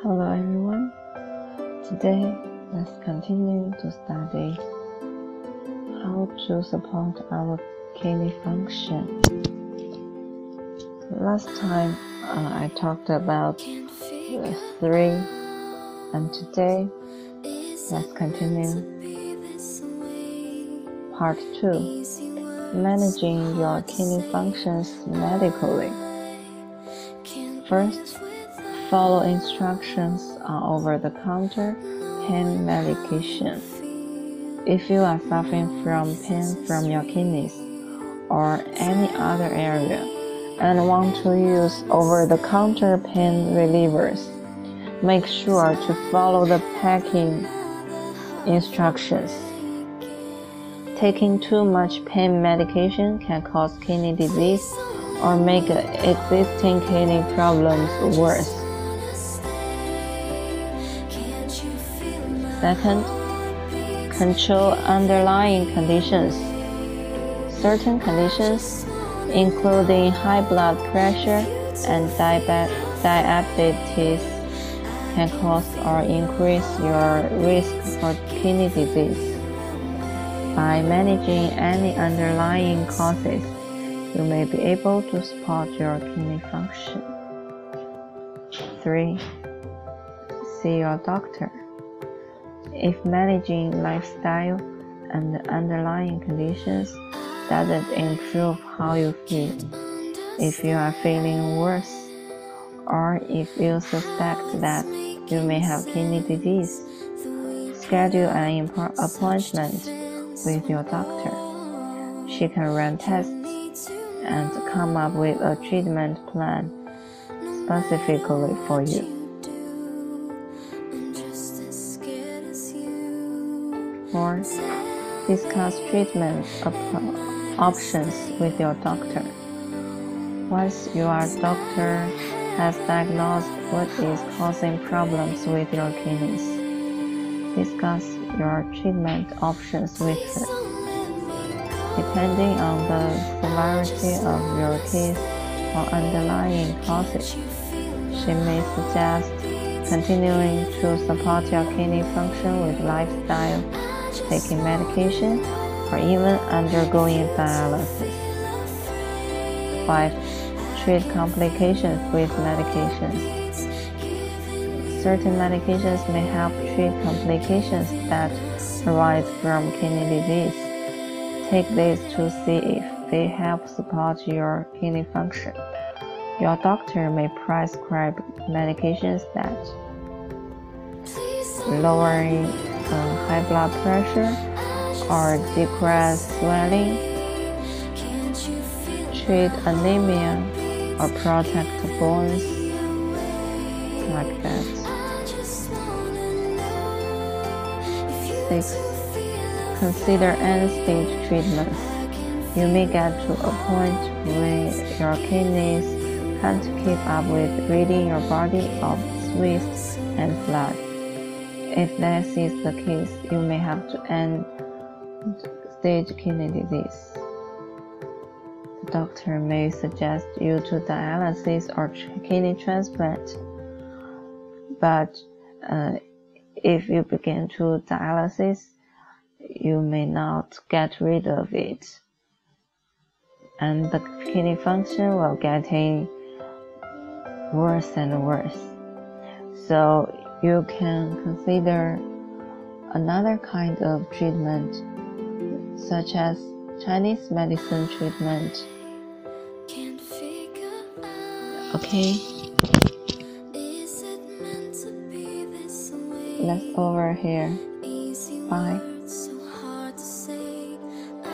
Hello everyone. Today, let's continue to study how to support our kidney function. Last time uh, I talked about three, and today let's continue part two managing your kidney functions medically. First, follow instructions on over the counter pain medication. If you are suffering from pain from your kidneys or any other area and want to use over the counter pain relievers, make sure to follow the packing instructions. Taking too much pain medication can cause kidney disease or make existing kidney problems worse. Second, control underlying conditions. Certain conditions, including high blood pressure and diabetes, can cause or increase your risk for kidney disease. By managing any underlying causes, you may be able to support your kidney function. 3. See your doctor. If managing lifestyle and underlying conditions doesn't improve how you feel, if you are feeling worse, or if you suspect that you may have kidney disease, schedule an appointment with your doctor. She can run tests and come up with a treatment plan specifically for you. Fourth, discuss treatment op- options with your doctor. Once your doctor has diagnosed what is causing problems with your kidneys, discuss your treatment options with her. Depending on the severity of your case or underlying causes, she may suggest continuing to support your kidney function with lifestyle, taking medication, or even undergoing dialysis. 5. Treat complications with medications certain medications may help treat complications that arise from kidney disease. Take these to see if they help support your kidney function. Your doctor may prescribe medications that lowering uh, high blood pressure or decrease swelling, treat anemia or protect bones like that. 6. Consider end-stage treatments. You may get to a point where your kidneys can't keep up with reading your body of sweat and blood. If this is the case, you may have to end stage kidney disease. The doctor may suggest you to dialysis or kidney transplant, but uh, if you begin to dialysis, you may not get rid of it. And the kidney function will getting worse and worse. So you can consider another kind of treatment, such as Chinese medicine treatment. Okay. Let's over here. Bye.